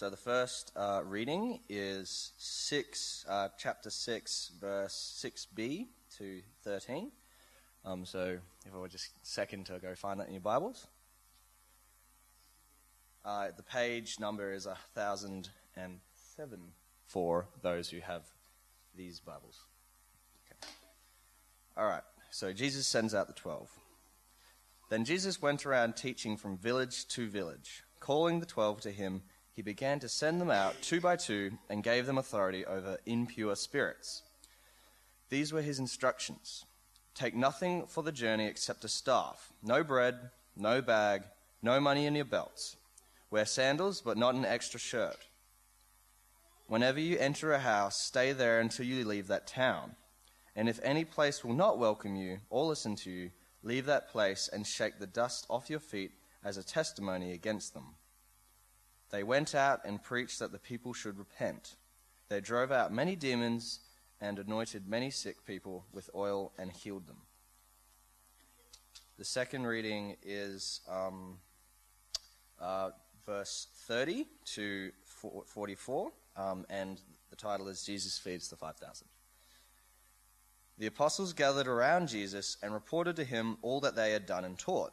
So the first uh, reading is six, uh, chapter six, verse 6b to 13. Um, so if I were just a second to go find that in your Bibles. Uh, the page number is 1007 for those who have these Bibles. Okay. All right, so Jesus sends out the twelve. Then Jesus went around teaching from village to village. Calling the twelve to him, he began to send them out two by two and gave them authority over impure spirits. These were his instructions Take nothing for the journey except a staff, no bread, no bag, no money in your belts. Wear sandals, but not an extra shirt. Whenever you enter a house, stay there until you leave that town. And if any place will not welcome you or listen to you, leave that place and shake the dust off your feet as a testimony against them. They went out and preached that the people should repent. They drove out many demons and anointed many sick people with oil and healed them. The second reading is um, uh, verse 30 to 44, um, and the title is Jesus Feeds the 5,000. The apostles gathered around Jesus and reported to him all that they had done and taught.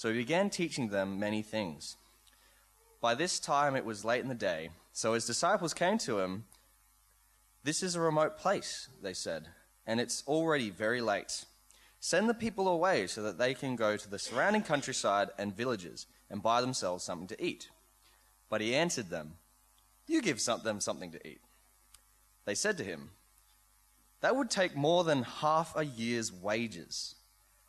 So he began teaching them many things. By this time it was late in the day, so his disciples came to him this is a remote place, they said, and it's already very late. Send the people away so that they can go to the surrounding countryside and villages and buy themselves something to eat. But he answered them, You give them something to eat. They said to him, That would take more than half a year's wages.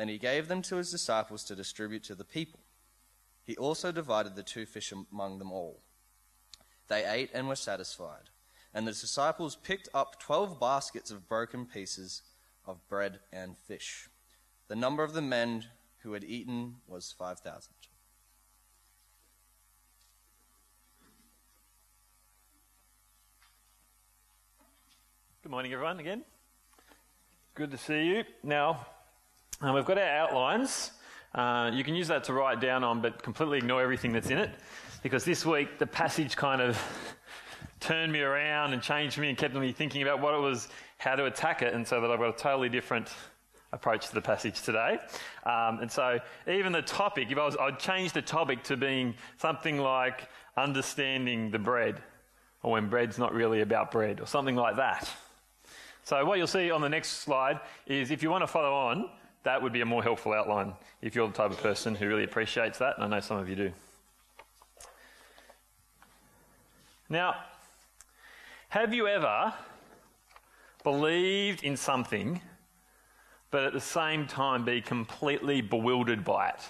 Then he gave them to his disciples to distribute to the people. He also divided the two fish among them all. They ate and were satisfied and the disciples picked up twelve baskets of broken pieces of bread and fish. The number of the men who had eaten was 5,000. Good morning, everyone, again. Good to see you. Now, um, we've got our outlines. Uh, you can use that to write down on, but completely ignore everything that's in it, because this week the passage kind of turned me around and changed me and kept me thinking about what it was, how to attack it, and so that I've got a totally different approach to the passage today. Um, and so, even the topic, if I was, I'd change the topic to being something like understanding the bread, or when bread's not really about bread, or something like that. So, what you'll see on the next slide is if you want to follow on, that would be a more helpful outline if you're the type of person who really appreciates that, and I know some of you do. Now, have you ever believed in something, but at the same time be completely bewildered by it?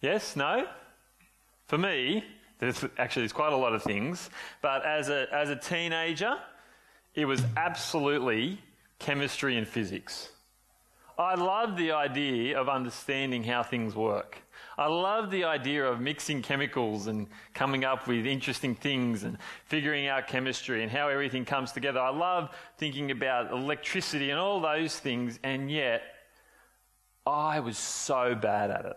Yes? No? For me, there's actually there's quite a lot of things, but as a, as a teenager, it was absolutely chemistry and physics. I love the idea of understanding how things work. I love the idea of mixing chemicals and coming up with interesting things and figuring out chemistry and how everything comes together. I love thinking about electricity and all those things, and yet I was so bad at it.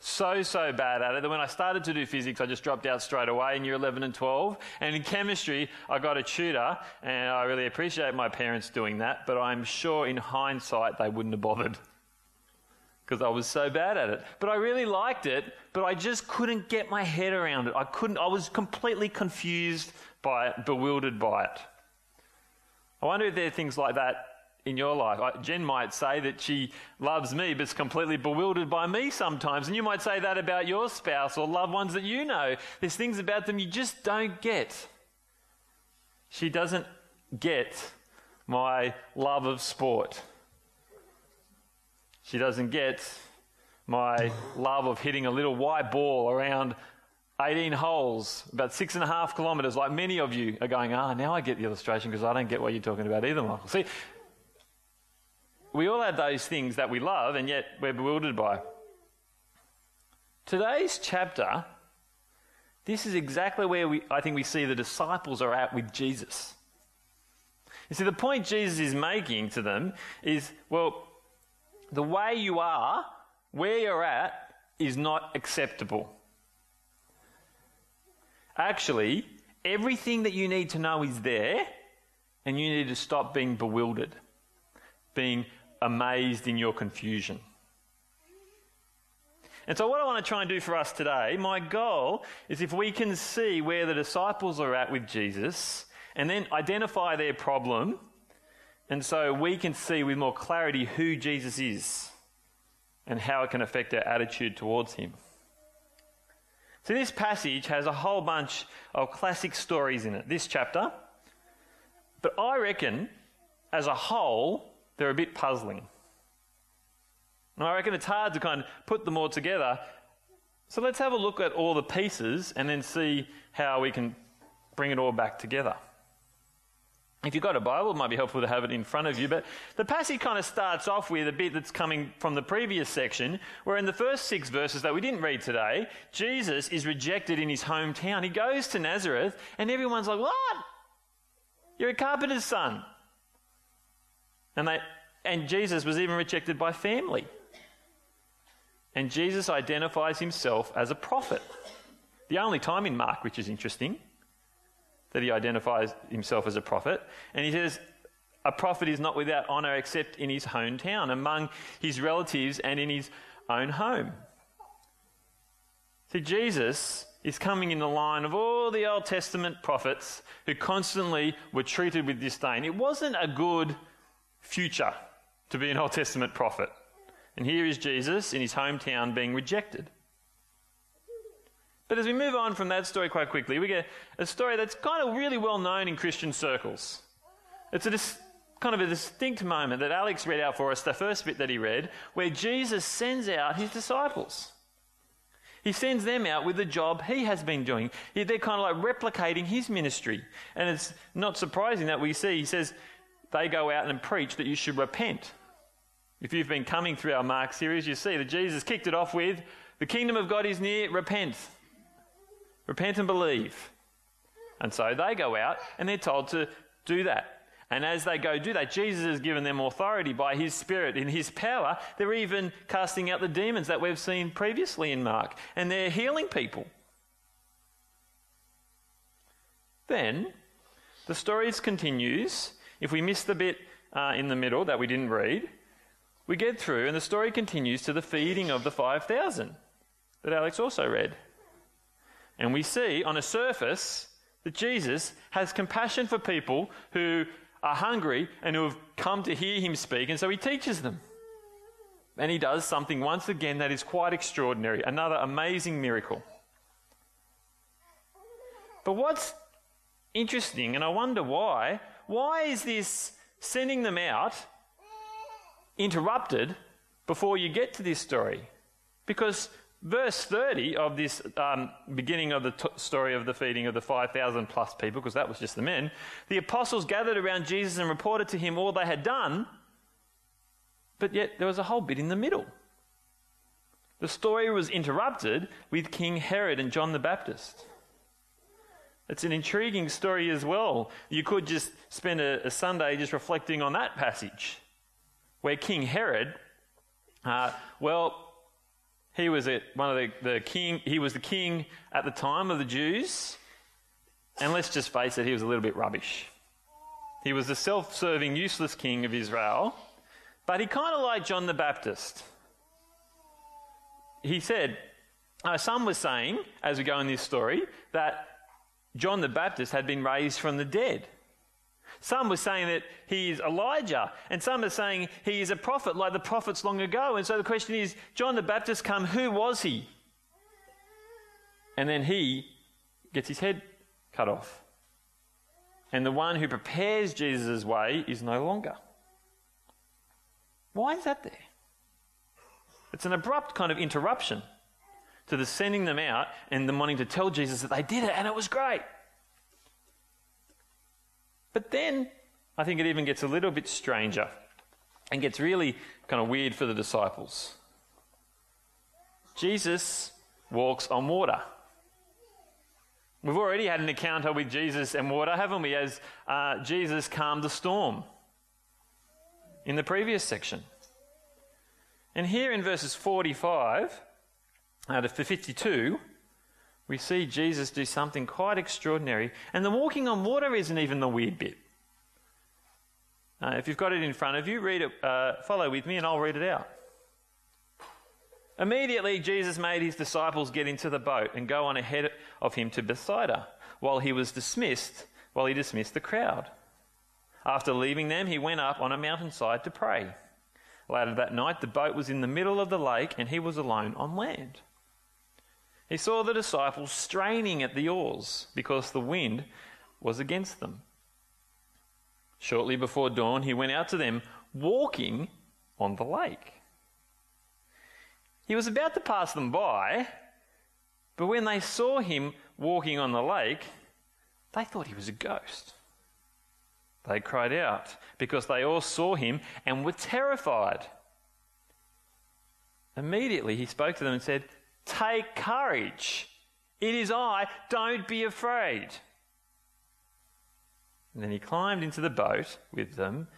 So, so bad at it that when I started to do physics, I just dropped out straight away in year 11 and 12. And in chemistry, I got a tutor, and I really appreciate my parents doing that, but I'm sure in hindsight they wouldn't have bothered because I was so bad at it. But I really liked it, but I just couldn't get my head around it. I couldn't, I was completely confused by it, bewildered by it. I wonder if there are things like that in your life. Jen might say that she loves me, but is completely bewildered by me sometimes. And you might say that about your spouse or loved ones that you know. There's things about them you just don't get. She doesn't get my love of sport. She doesn't get my love of hitting a little white ball around 18 holes, about six and a half kilometres, like many of you are going, ah, now I get the illustration because I don't get what you're talking about either, Michael. See, we all have those things that we love and yet we're bewildered by. Today's chapter, this is exactly where we, I think we see the disciples are at with Jesus. You see, the point Jesus is making to them is well, the way you are, where you're at, is not acceptable. Actually, everything that you need to know is there, and you need to stop being bewildered, being amazed in your confusion. And so, what I want to try and do for us today, my goal is if we can see where the disciples are at with Jesus and then identify their problem and so we can see with more clarity who Jesus is and how it can affect our attitude towards him. So, this passage has a whole bunch of classic stories in it, this chapter. But I reckon, as a whole, they're a bit puzzling. And I reckon it's hard to kind of put them all together. So, let's have a look at all the pieces and then see how we can bring it all back together. If you've got a Bible, it might be helpful to have it in front of you. But the passage kind of starts off with a bit that's coming from the previous section, where in the first six verses that we didn't read today, Jesus is rejected in his hometown. He goes to Nazareth, and everyone's like, What? You're a carpenter's son. And, they, and Jesus was even rejected by family. And Jesus identifies himself as a prophet. The only time in Mark, which is interesting that he identifies himself as a prophet. And he says, a prophet is not without honour except in his hometown, among his relatives, and in his own home. See, Jesus is coming in the line of all the Old Testament prophets who constantly were treated with disdain. It wasn't a good future to be an Old Testament prophet. And here is Jesus in his hometown being rejected. But as we move on from that story quite quickly, we get a story that's kind of really well known in Christian circles. It's a dis- kind of a distinct moment that Alex read out for us, the first bit that he read, where Jesus sends out his disciples. He sends them out with the job he has been doing. They're kind of like replicating his ministry. And it's not surprising that we see, he says, they go out and preach that you should repent. If you've been coming through our Mark series, you see that Jesus kicked it off with, the kingdom of God is near, repent. Repent and believe. And so they go out and they're told to do that. And as they go do that, Jesus has given them authority by his Spirit. In his power, they're even casting out the demons that we've seen previously in Mark. And they're healing people. Then, the story continues. If we miss the bit uh, in the middle that we didn't read, we get through, and the story continues to the feeding of the 5,000 that Alex also read. And we see on a surface that Jesus has compassion for people who are hungry and who have come to hear him speak, and so he teaches them. And he does something once again that is quite extraordinary another amazing miracle. But what's interesting, and I wonder why, why is this sending them out interrupted before you get to this story? Because verse 30 of this um, beginning of the t- story of the feeding of the 5,000 plus people, because that was just the men, the apostles gathered around Jesus and reported to him all they had done, but yet there was a whole bit in the middle. The story was interrupted with King Herod and John the Baptist. It's an intriguing story as well. You could just spend a, a Sunday just reflecting on that passage, where King Herod, uh, well, he was a, one of the, the king. He was the king at the time of the Jews, and let's just face it, he was a little bit rubbish. He was the self-serving, useless king of Israel, but he kind of liked John the Baptist. he said, uh, some were saying, as we go in this story, that John the Baptist had been raised from the dead. Some were saying that he is Elijah, and some are saying he is a prophet like the prophets long ago. And so the question is John the Baptist come, who was he? And then he gets his head cut off. And the one who prepares Jesus' way is no longer. Why is that there? It's an abrupt kind of interruption to the sending them out and them wanting to tell Jesus that they did it and it was great. But then I think it even gets a little bit stranger and gets really kind of weird for the disciples. Jesus walks on water. We've already had an encounter with Jesus and water, haven't we? As uh, Jesus calmed the storm in the previous section. And here in verses 45 uh, to 52, we see Jesus do something quite extraordinary. And the walking on water isn't even the weird bit. Uh, if you've got it in front of you, read it, uh, follow with me, and I'll read it out. Immediately, Jesus made his disciples get into the boat and go on ahead of him to Bethsaida, while he was dismissed, while he dismissed the crowd. After leaving them, he went up on a mountainside to pray. Later that night, the boat was in the middle of the lake, and he was alone on land. He saw the disciples straining at the oars because the wind was against them. Shortly before dawn, he went out to them walking on the lake. He was about to pass them by, but when they saw him walking on the lake, they thought he was a ghost. They cried out because they all saw him and were terrified. Immediately he spoke to them and said, Take courage. It is I. Don't be afraid. And then he climbed into the boat with them,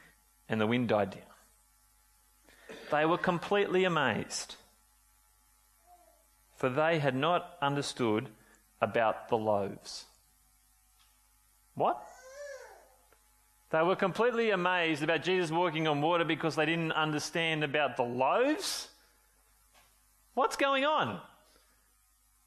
and the wind died down. They were completely amazed for they had not understood about the loaves. What? They were completely amazed about Jesus walking on water because they didn't understand about the loaves? What's going on?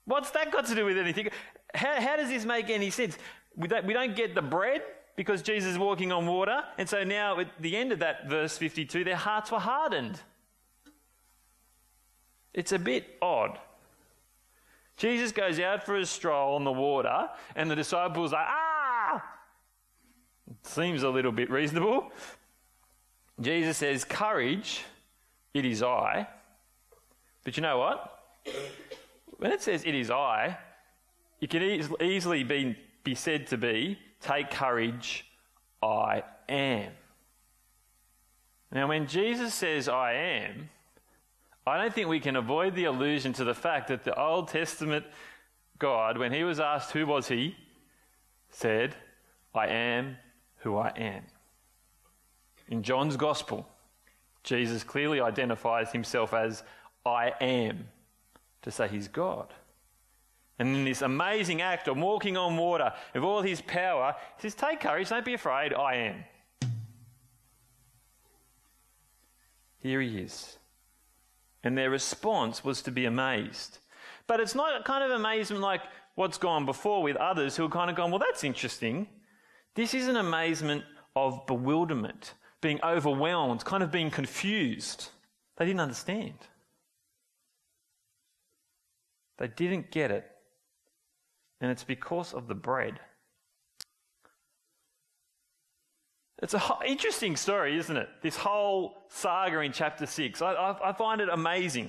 What's that got to do with anything? How, how does this make any sense? We don't, we don't get the bread because Jesus is walking on water, and so now at the end of that verse 52, their hearts were hardened. It's a bit odd. Jesus goes out for a stroll on the water, and the disciples are, ah! Seems a little bit reasonable. Jesus says, Courage, it is I. But you know what? When it says it is I, it can easily be, be said to be, Take courage, I am. Now, when Jesus says I am, I don't think we can avoid the allusion to the fact that the Old Testament God, when he was asked who was he, said, I am who I am. In John's Gospel, Jesus clearly identifies himself as I am, to say he's God. And in this amazing act of walking on water, of all his power, he says, Take courage, don't be afraid, I am. Here he is and their response was to be amazed. But it's not kind of amazement like what's gone before with others who are kind of gone, well, that's interesting. This is an amazement of bewilderment, being overwhelmed, kind of being confused. They didn't understand. They didn't get it. And it's because of the bread. It's an interesting story, isn't it? This whole saga in chapter 6. I, I, I find it amazing.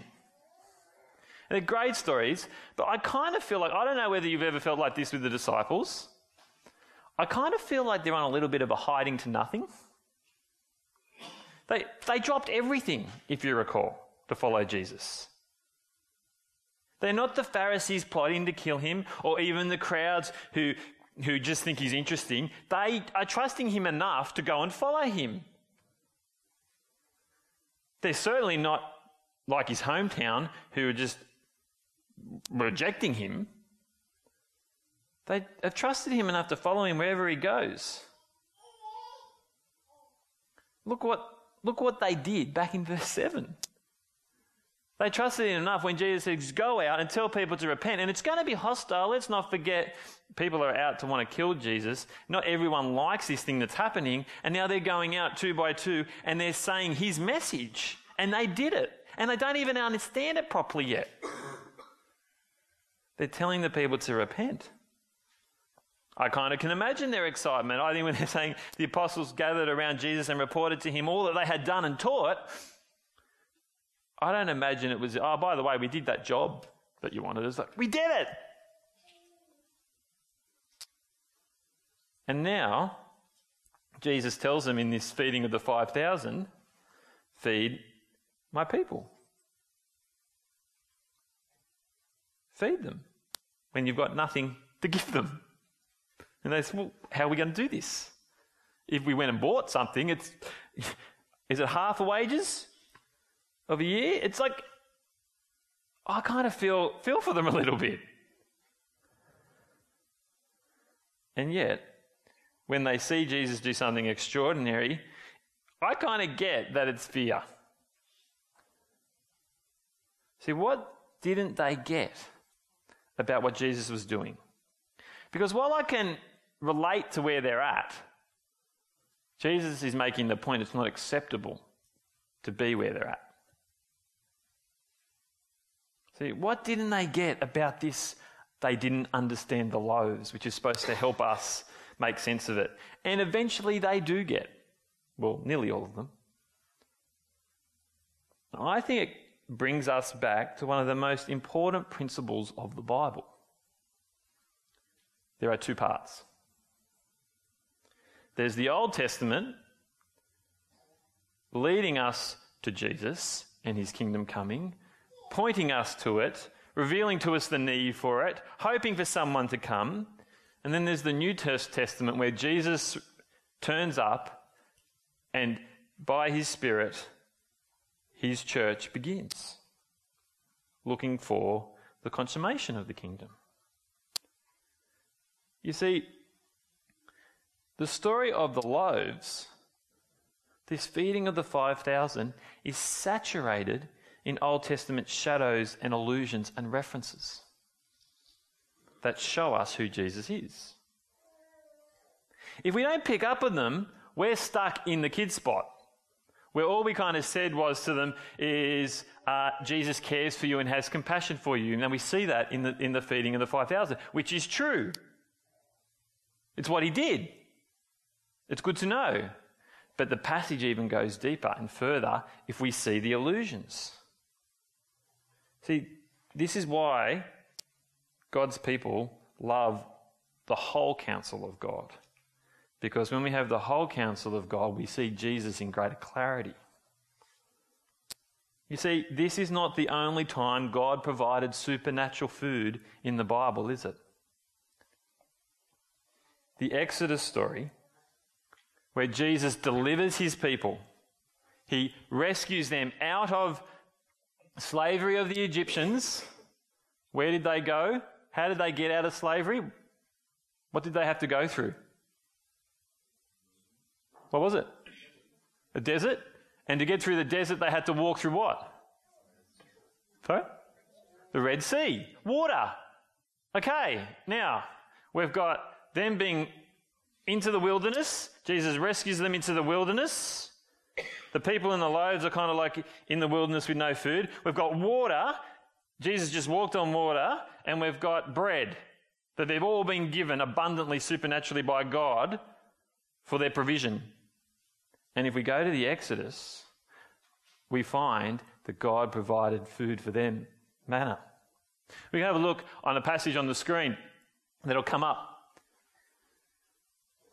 And they're great stories, but I kind of feel like, I don't know whether you've ever felt like this with the disciples. I kind of feel like they're on a little bit of a hiding to nothing. They, they dropped everything, if you recall, to follow Jesus. They're not the Pharisees plotting to kill him, or even the crowds who who just think he's interesting, they are trusting him enough to go and follow him. They're certainly not like his hometown who are just rejecting him. They have trusted him enough to follow him wherever he goes. Look what, look what they did back in verse 7. They trusted him enough when Jesus says, Go out and tell people to repent. And it's going to be hostile. Let's not forget people are out to want to kill Jesus. Not everyone likes this thing that's happening. And now they're going out two by two and they're saying his message. And they did it. And they don't even understand it properly yet. They're telling the people to repent. I kind of can imagine their excitement. I think when they're saying the apostles gathered around Jesus and reported to him all that they had done and taught, I don't imagine it was, oh, by the way, we did that job that you wanted. It's like, we did it. And now, Jesus tells them in this feeding of the 5,000, feed my people. Feed them when you've got nothing to give them. And they say, well, how are we going to do this? If we went and bought something, it's, is it half a wages? Of a year, it's like I kind of feel feel for them a little bit. And yet, when they see Jesus do something extraordinary, I kind of get that it's fear. See, what didn't they get about what Jesus was doing? Because while I can relate to where they're at, Jesus is making the point it's not acceptable to be where they're at. See, what didn't they get about this? They didn't understand the loaves, which is supposed to help us make sense of it. And eventually they do get. Well, nearly all of them. I think it brings us back to one of the most important principles of the Bible. There are two parts. There's the Old Testament leading us to Jesus and his kingdom coming, pointing us to it, revealing to us the need for it, hoping for someone to come. And then there's the New Testament where Jesus turns up and by his Spirit, his church begins, looking for the consummation of the kingdom. You see, the story of the loaves, this feeding of the 5,000, is saturated in Old Testament shadows and allusions and references that show us who Jesus is. If we don't pick up on them, we're stuck in the kid spot where all we kind of said was to them is uh, Jesus cares for you and has compassion for you. And we see that in the, in the feeding of the 5,000, which is true. It's what he did. It's good to know. But the passage even goes deeper and further if we see the allusions. See, this is why God's people love the whole counsel of God. Because when we have the whole counsel of God, we see Jesus in greater clarity. You see, this is not the only time God provided supernatural food in the Bible, is it? The Exodus story, where Jesus delivers his people, he rescues them out of slavery of the Egyptians, where did they go? How did they get out of slavery? What did they have to go through? What was it? A desert? And to get through the desert, they had to walk through what? Sorry? The Red Sea. Water. Okay, now we've got them being into the wilderness. Jesus rescues them into the wilderness. The people in the loaves are kind of like in the wilderness with no food. We've got water. Jesus just walked on water. And we've got bread that they've all been given abundantly, supernaturally by God for their provision. And if we go to the Exodus, we find that God provided food for them manna. We can have a look on a passage on the screen that'll come up.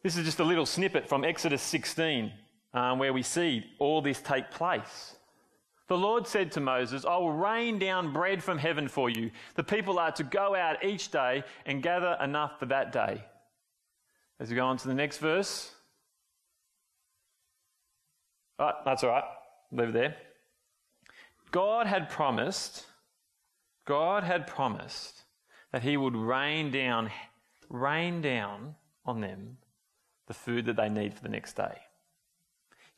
This is just a little snippet from Exodus 16 um, where we see all this take place. The Lord said to Moses, I will rain down bread from heaven for you. The people are to go out each day and gather enough for that day. As we go on to the next verse. Oh, that's all right. Leave it there. God had promised, God had promised that He would rain down, rain down on them the food that they need for the next day.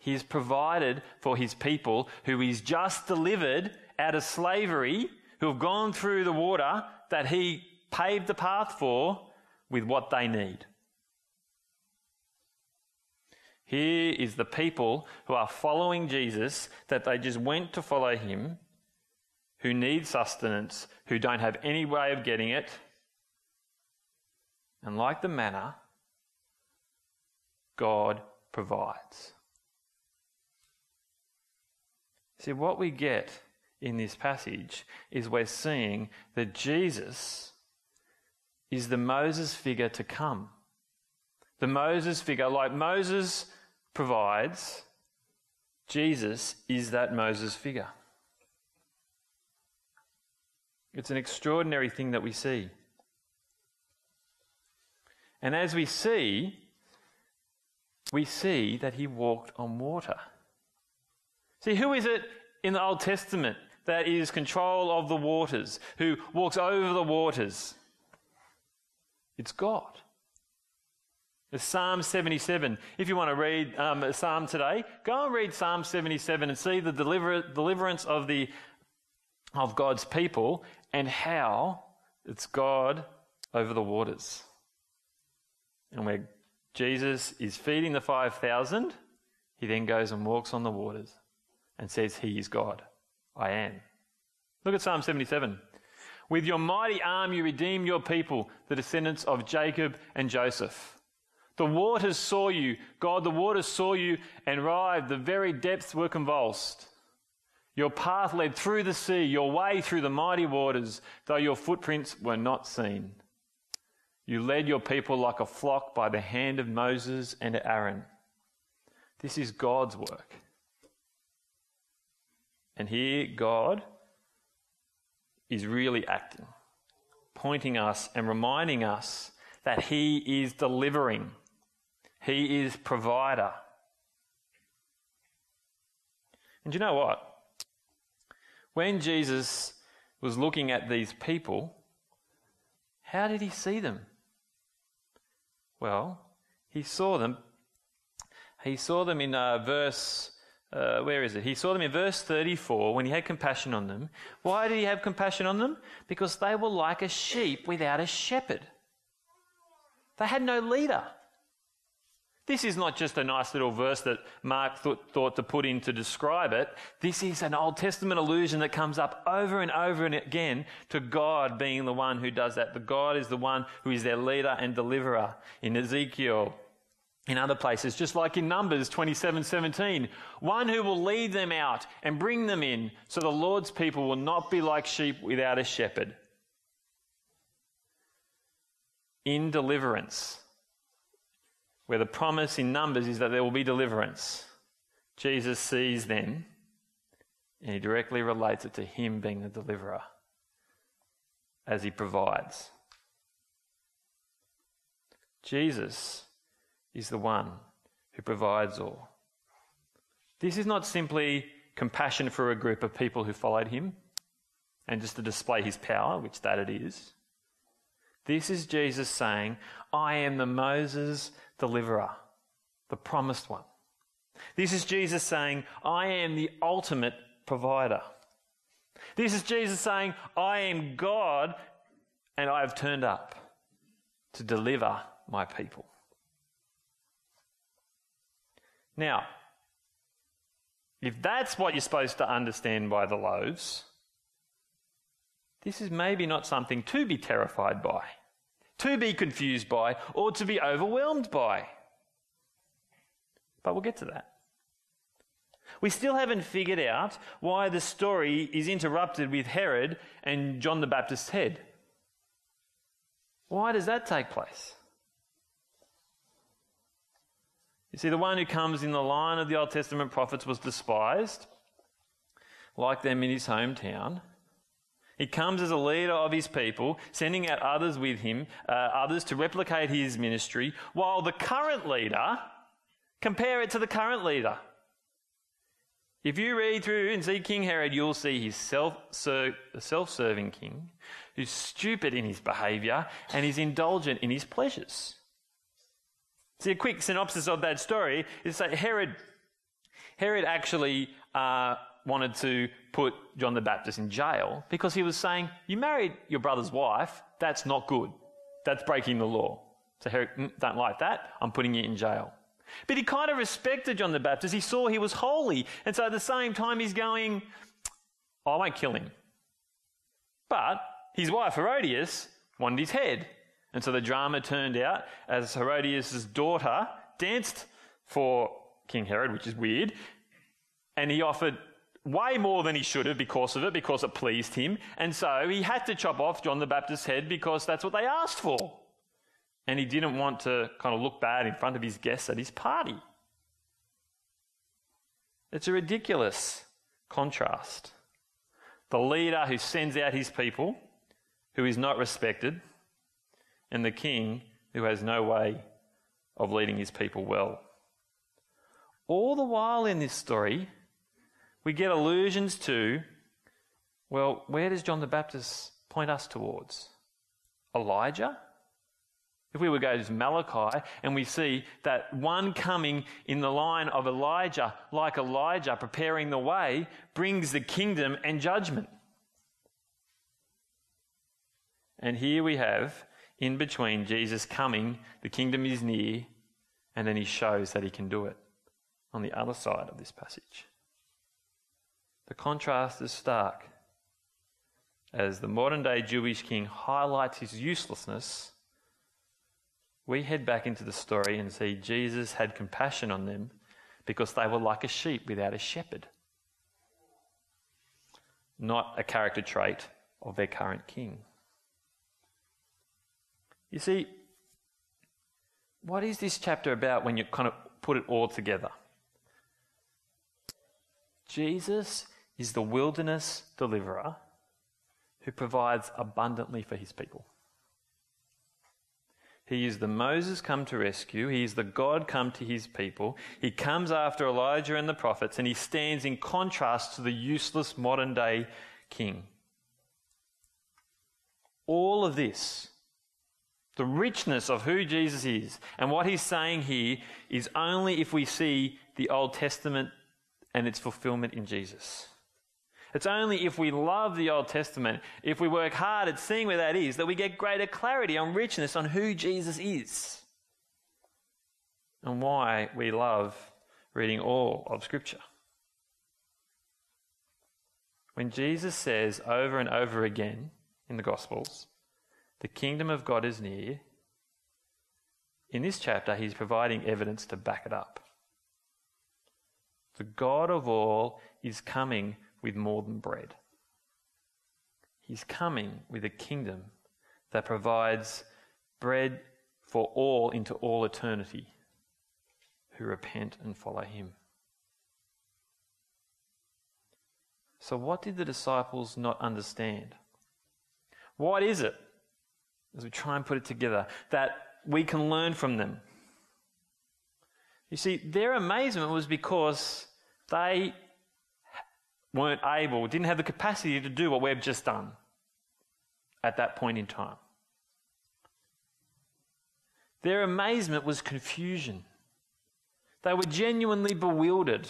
He's provided for his people who he's just delivered out of slavery, who have gone through the water that he paved the path for with what they need. Here is the people who are following Jesus, that they just went to follow him, who need sustenance, who don't have any way of getting it. And like the manna, God provides. See, what we get in this passage is we're seeing that Jesus is the Moses figure to come. The Moses figure, like Moses provides, Jesus is that Moses figure. It's an extraordinary thing that we see. And as we see, we see that he walked on water. See, who is it in the Old Testament that is control of the waters, who walks over the waters? It's God. It's Psalm 77. If you want to read um, a psalm today, go and read Psalm 77 and see the deliver- deliverance of, the, of God's people and how it's God over the waters. And where Jesus is feeding the 5,000, he then goes and walks on the waters and says, He is God. I am. Look at Psalm 77. With your mighty arm you redeem your people, the descendants of Jacob and Joseph. The waters saw you. God, the waters saw you and writhed. The very depths were convulsed. Your path led through the sea, your way through the mighty waters, though your footprints were not seen. You led your people like a flock by the hand of Moses and Aaron. This is God's work. And here, God is really acting, pointing us and reminding us that He is delivering. He is provider. And you know what? When Jesus was looking at these people, how did he see them? Well, he saw them. He saw them in uh, verse, uh, where is it? He saw them in verse 34 when he had compassion on them. Why did he have compassion on them? Because they were like a sheep without a shepherd. They had no leader. This is not just a nice little verse that Mark th- thought to put in to describe it. This is an Old Testament allusion that comes up over and over and again to God being the one who does that. The God is the one who is their leader and deliverer. In Ezekiel, in other places, just like in Numbers 27 17, one who will lead them out and bring them in, so the Lord's people will not be like sheep without a shepherd. In deliverance where the promise in Numbers is that there will be deliverance. Jesus sees them and he directly relates it to him being the deliverer as he provides. Jesus is the one who provides all. This is not simply compassion for a group of people who followed him and just to display his power, which that it is. This is Jesus saying, I am the Moses deliverer, the promised one. This is Jesus saying, I am the ultimate provider. This is Jesus saying, I am God and I have turned up to deliver my people. Now, if that's what you're supposed to understand by the loaves, this is maybe not something to be terrified by to be confused by, or to be overwhelmed by. But we'll get to that. We still haven't figured out why the story is interrupted with Herod and John the Baptist's head. Why does that take place? You see, the one who comes in the line of the Old Testament prophets was despised, like them in his hometown. He comes as a leader of his people, sending out others with him, uh, others to replicate his ministry, while the current leader, compare it to the current leader. If you read through and see King Herod, you'll see his self serving king who's stupid in his behaviour and is indulgent in his pleasures. See, a quick synopsis of that story is that Herod, Herod actually uh, wanted to put John the Baptist in jail because he was saying, You married your brother's wife, that's not good. That's breaking the law. So Herod mm, don't like that, I'm putting you in jail. But he kind of respected John the Baptist. He saw he was holy. And so at the same time, he's going, I won't kill him. But his wife Herodias wanted his head. And so the drama turned out as Herodias' daughter danced for King Herod, which is weird, and he offered way more than he should have because of it, because it pleased him. And so he had to chop off John the Baptist's head because that's what they asked for. And he didn't want to kind of look bad in front of his guests at his party. It's a ridiculous contrast. The leader who sends out his people, who is not respected, and the king who has no way of leading his people well. All the while in this story, we get allusions to, well, where does John the Baptist point us towards? Elijah? If we were to go to Malachi and we see that one coming in the line of Elijah, like Elijah, preparing the way, brings the kingdom and judgment. And here we have, in between, Jesus coming, the kingdom is near, and then he shows that he can do it on the other side of this passage. The contrast is stark as the modern day Jewish king highlights his uselessness. We head back into the story and see Jesus had compassion on them because they were like a sheep without a shepherd. Not a character trait of their current king. You see, what is this chapter about when you kind of put it all together? Jesus is the wilderness deliverer who provides abundantly for his people. He is the Moses come to rescue. He is the God come to his people. He comes after Elijah and the prophets, and he stands in contrast to the useless modern day king. All of this, the richness of who Jesus is and what he's saying here, is only if we see the Old Testament and its fulfillment in Jesus. It's only if we love the Old Testament, if we work hard at seeing where that is, that we get greater clarity on richness on who Jesus is and why we love reading all of Scripture. When Jesus says over and over again in the Gospels, the kingdom of God is near, in this chapter, he's providing evidence to back it up. The God of all is coming with more than bread. He's coming with a kingdom that provides bread for all into all eternity who repent and follow him. So, what did the disciples not understand? What is it, as we try and put it together, that we can learn from them? You see, their amazement was because they weren't able, didn't have the capacity to do what we've just done at that point in time. Their amazement was confusion. They were genuinely bewildered.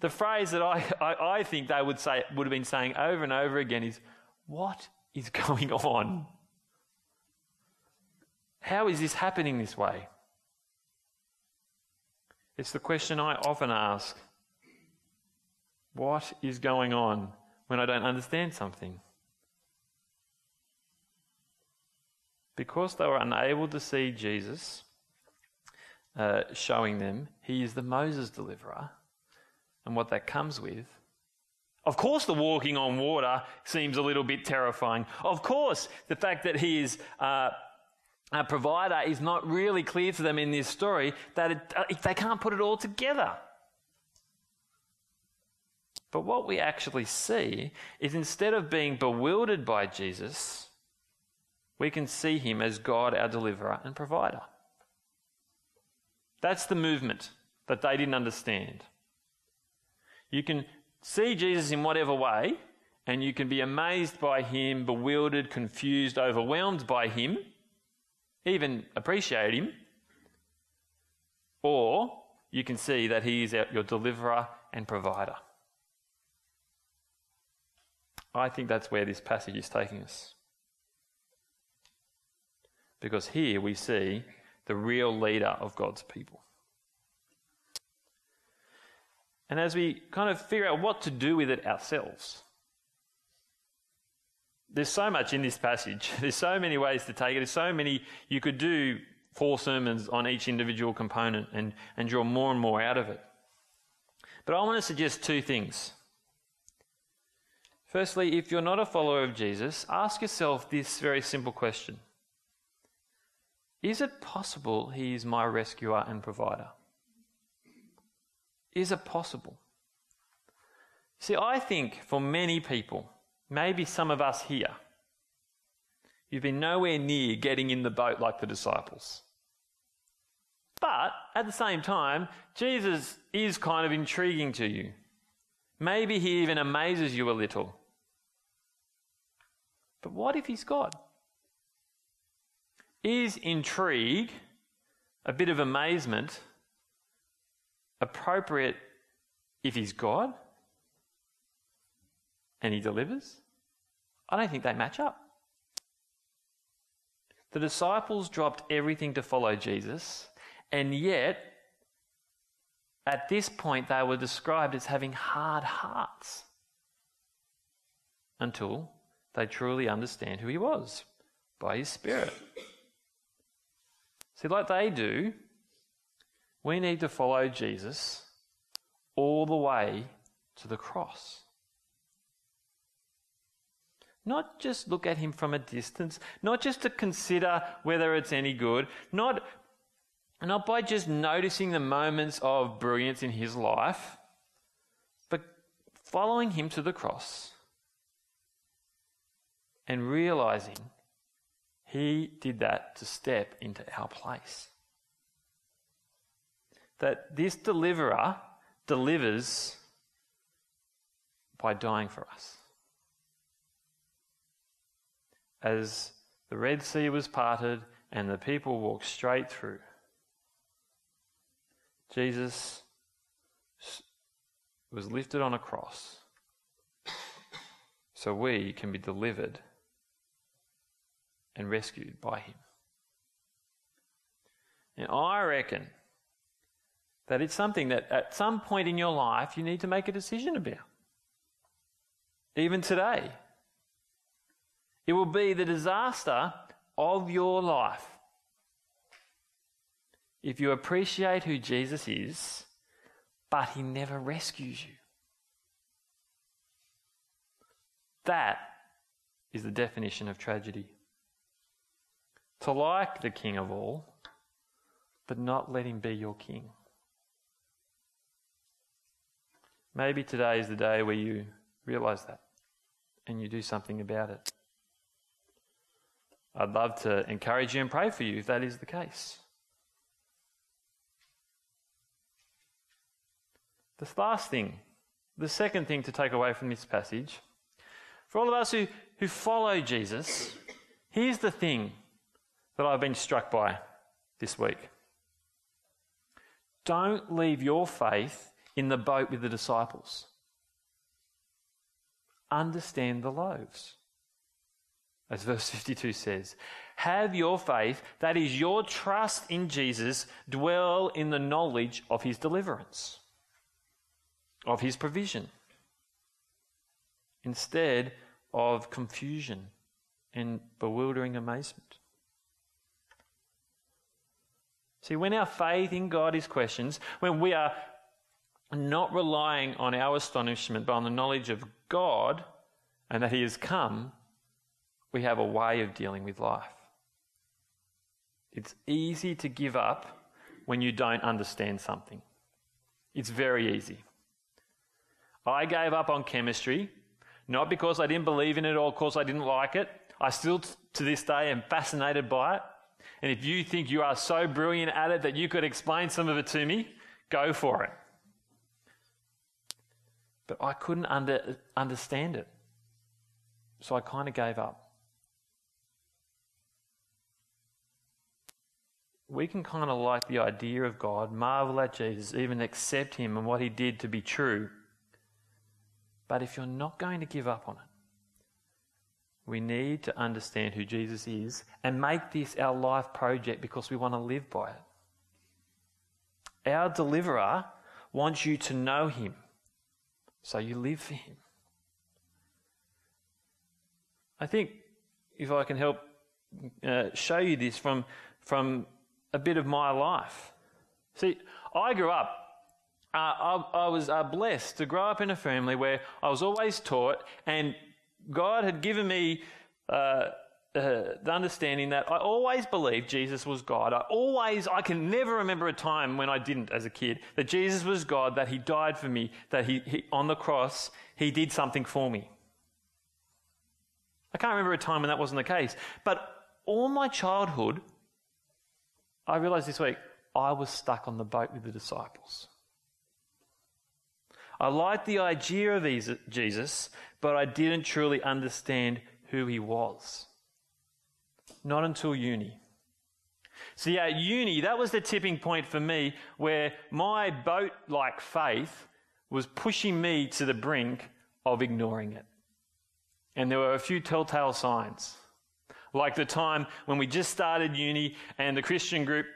The phrase that I, I, I, think they would say would have been saying over and over again is, What is going on? How is this happening this way? It's the question I often ask What is going on when I don't understand something? Because they were unable to see Jesus uh, showing them he is the Moses deliverer and what that comes with. Of course, the walking on water seems a little bit terrifying. Of course, the fact that he is uh, a provider is not really clear to them in this story that it, uh, they can't put it all together. But what we actually see is instead of being bewildered by Jesus, we can see him as God, our deliverer and provider. That's the movement that they didn't understand. You can see Jesus in whatever way, and you can be amazed by him, bewildered, confused, overwhelmed by him, even appreciate him, or you can see that he is your deliverer and provider. I think that's where this passage is taking us. Because here we see the real leader of God's people. And as we kind of figure out what to do with it ourselves, there's so much in this passage. There's so many ways to take it. There's so many, you could do four sermons on each individual component and, and draw more and more out of it. But I want to suggest two things. Firstly, if you're not a follower of Jesus, ask yourself this very simple question Is it possible he is my rescuer and provider? Is it possible? See, I think for many people, maybe some of us here, you've been nowhere near getting in the boat like the disciples. But at the same time, Jesus is kind of intriguing to you. Maybe he even amazes you a little. But what if he's God? Is intrigue, a bit of amazement, appropriate if he's God and he delivers? I don't think they match up. The disciples dropped everything to follow Jesus, and yet, at this point, they were described as having hard hearts until they truly understand who he was by his Spirit. See, like they do, we need to follow Jesus all the way to the cross. Not just look at him from a distance, not just to consider whether it's any good, not, not by just noticing the moments of brilliance in his life, but following him to the cross and realizing he did that to step into our place. That this deliverer delivers by dying for us. As the Red Sea was parted and the people walked straight through, Jesus was lifted on a cross so we can be delivered and rescued by him. Now, I reckon that it's something that at some point in your life you need to make a decision about. Even today. It will be the disaster of your life if you appreciate who Jesus is, but he never rescues you. That is the definition of tragedy to like the King of all, but not let him be your King. Maybe today is the day where you realize that and you do something about it. I'd love to encourage you and pray for you if that is the case. The last thing, the second thing to take away from this passage, for all of us who, who follow Jesus, here's the thing that I've been struck by this week. Don't leave your faith in the boat with the disciples. Understand the loaves. As verse 52 says, have your faith, that is your trust in Jesus, dwell in the knowledge of his deliverance, of his provision, instead of confusion and bewildering amazement. See, when our faith in God is questioned, when we are not relying on our astonishment, but on the knowledge of God and that He has come, we have a way of dealing with life. It's easy to give up when you don't understand something. It's very easy. I gave up on chemistry, not because I didn't believe in it or because I didn't like it. I still, to this day, am fascinated by it. And if you think you are so brilliant at it that you could explain some of it to me, go for it. But I couldn't under, understand it. So I kind of gave up. We can kind of like the idea of God, marvel at Jesus, even accept Him and what He did to be true. But if you're not going to give up on it, We need to understand who Jesus is and make this our life project because we want to live by it. Our deliverer wants you to know him, so you live for him. I think if I can help uh, show you this from, from a bit of my life. See, I grew up, uh, I, I, was uh, blessed to grow up in a family where I was always taught, and God had given me uh, the understanding that I always believed Jesus was God. I always, I can never remember a time when I didn't as a kid, that Jesus was God, that He died for me, that He, he on the cross, He did something for me. I can't remember a time when that wasn't the case. But all my childhood, I realized this week, I was stuck on the boat with the disciples. I liked the idea of Jesus, but I didn't truly understand who he was. Not until uni. See, at uni, that was the tipping point for me where my boat like faith was pushing me to the brink of ignoring it. And there were a few telltale signs. Like the time when we just started uni and the Christian group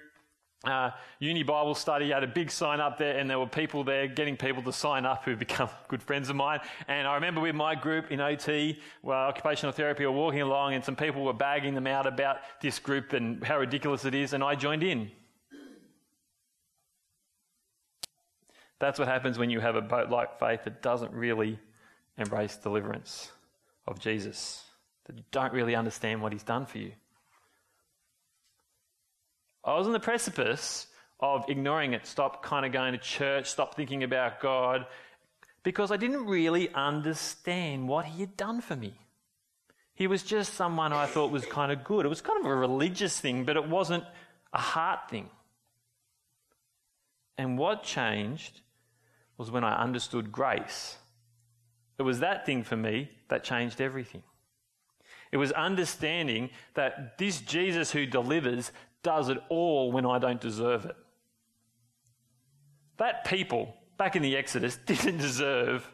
uh, uni Bible study had a big sign up there, and there were people there getting people to sign up who become good friends of mine. And I remember with my group in OT, well, occupational therapy, were walking along, and some people were bagging them out about this group and how ridiculous it is, and I joined in. That's what happens when you have a boat like faith that doesn't really embrace deliverance of Jesus, that you don't really understand what he's done for you. I was on the precipice of ignoring it, stop kind of going to church, stop thinking about God, because I didn't really understand what He had done for me. He was just someone I thought was kind of good. It was kind of a religious thing, but it wasn't a heart thing. And what changed was when I understood grace. It was that thing for me that changed everything. It was understanding that this Jesus who delivers does it all when I don't deserve it. That people back in the Exodus didn't deserve,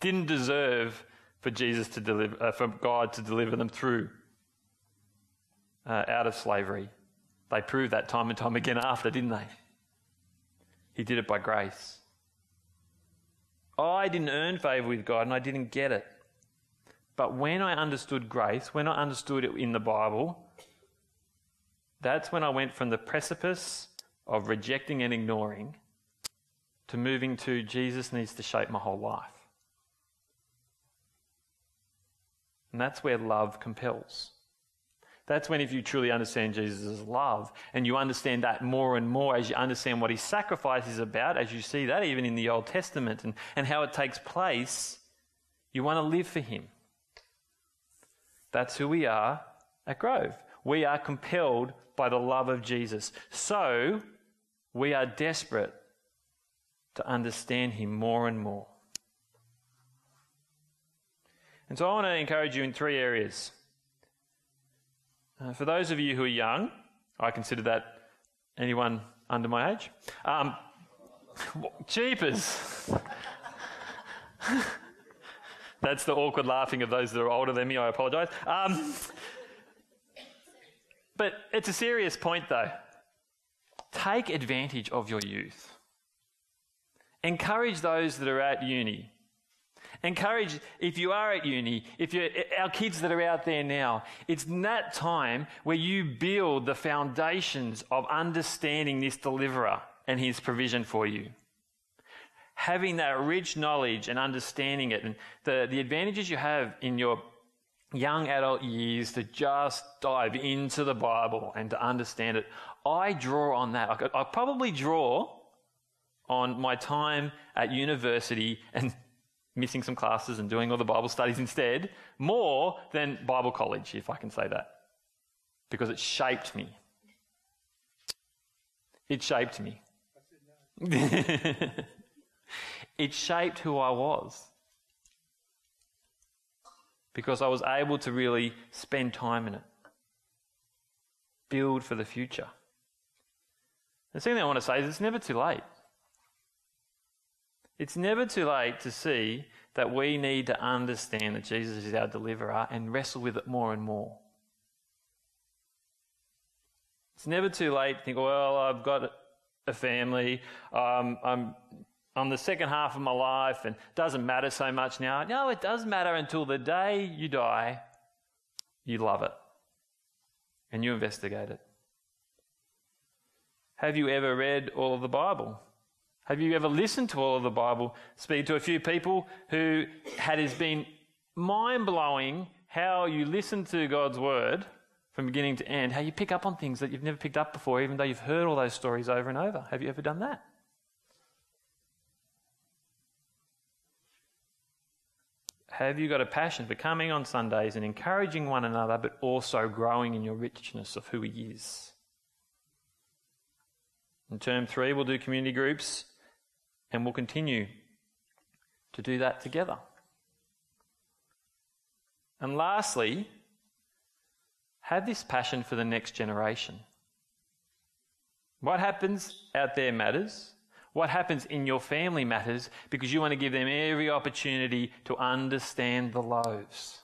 didn't deserve for Jesus to deliver, uh, for God to deliver them through uh, out of slavery. They proved that time and time again after, didn't they? He did it by grace. I didn't earn favour with God and I didn't get it. But when I understood grace, when I understood it in the Bible, that's when I went from the precipice of rejecting and ignoring to moving to Jesus needs to shape my whole life. And that's where love compels. That's when, if you truly understand Jesus' love and you understand that more and more as you understand what his sacrifice is about, as you see that even in the Old Testament and, and how it takes place, you want to live for him. That's who we are at Grove. We are compelled by the love of Jesus. So we are desperate to understand him more and more. And so I want to encourage you in three areas. Uh, for those of you who are young, I consider that anyone under my age. Um, jeepers. That's the awkward laughing of those that are older than me. I apologise. Um, but it's a serious point, though. Take advantage of your youth. Encourage those that are at uni. Encourage, if you are at uni, if you're, our kids that are out there now, it's that time where you build the foundations of understanding this deliverer and his provision for you. Having that rich knowledge and understanding it, and the, the advantages you have in your young adult years to just dive into the Bible and to understand it. I draw on that. I, I probably draw on my time at university and missing some classes and doing all the Bible studies instead, more than Bible college, if I can say that, because it shaped me. It shaped me. it shaped who I was because I was able to really spend time in it, build for the future. The second thing I want to say is it's never too late. It's never too late to see that we need to understand that Jesus is our deliverer and wrestle with it more and more. It's never too late to think, well, I've got a family, um, I'm on the second half of my life and doesn't matter so much now. No, it does matter until the day you die, you love it and you investigate it. Have you ever read all of the Bible? Have you ever listened to all of the Bible? Speak to a few people who had has been mind blowing how you listen to God's word from beginning to end, how you pick up on things that you've never picked up before, even though you've heard all those stories over and over. Have you ever done that? Have you got a passion for coming on Sundays and encouraging one another, but also growing in your richness of who He is? In term three, we'll do community groups and we'll continue to do that together. And lastly, have this passion for the next generation. What happens out there matters. What happens in your family matters because you want to give them every opportunity to understand the loaves.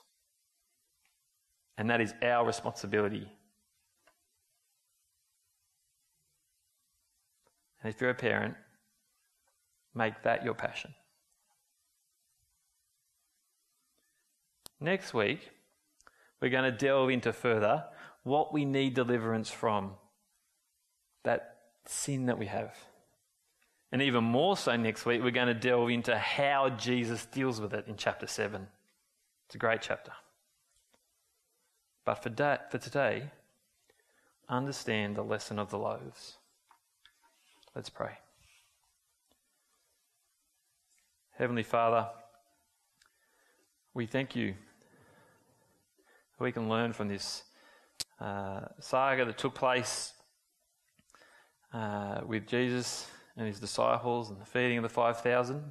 And that is our responsibility. And if you're a parent, make that your passion. Next week, we're going to delve into further what we need deliverance from that sin that we have. And even more so next week, we're going to delve into how Jesus deals with it in chapter 7. It's a great chapter. But for, da- for today, understand the lesson of the loaves. Let's pray. Heavenly Father, we thank you we can learn from this uh, saga that took place uh, with Jesus and his disciples and the feeding of the 5,000.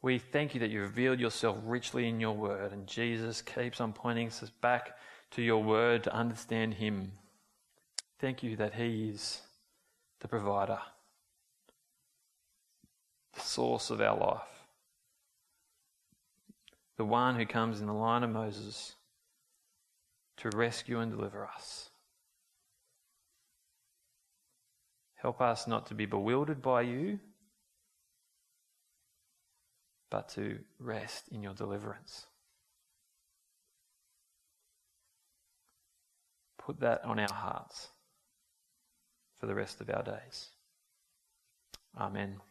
We thank you that you revealed yourself richly in your word, and Jesus keeps on pointing us back to your word to understand him. Thank you that he is the provider, the source of our life the one who comes in the line of Moses to rescue and deliver us. Help us not to be bewildered by you, but to rest in your deliverance. Put that on our hearts for the rest of our days. Amen.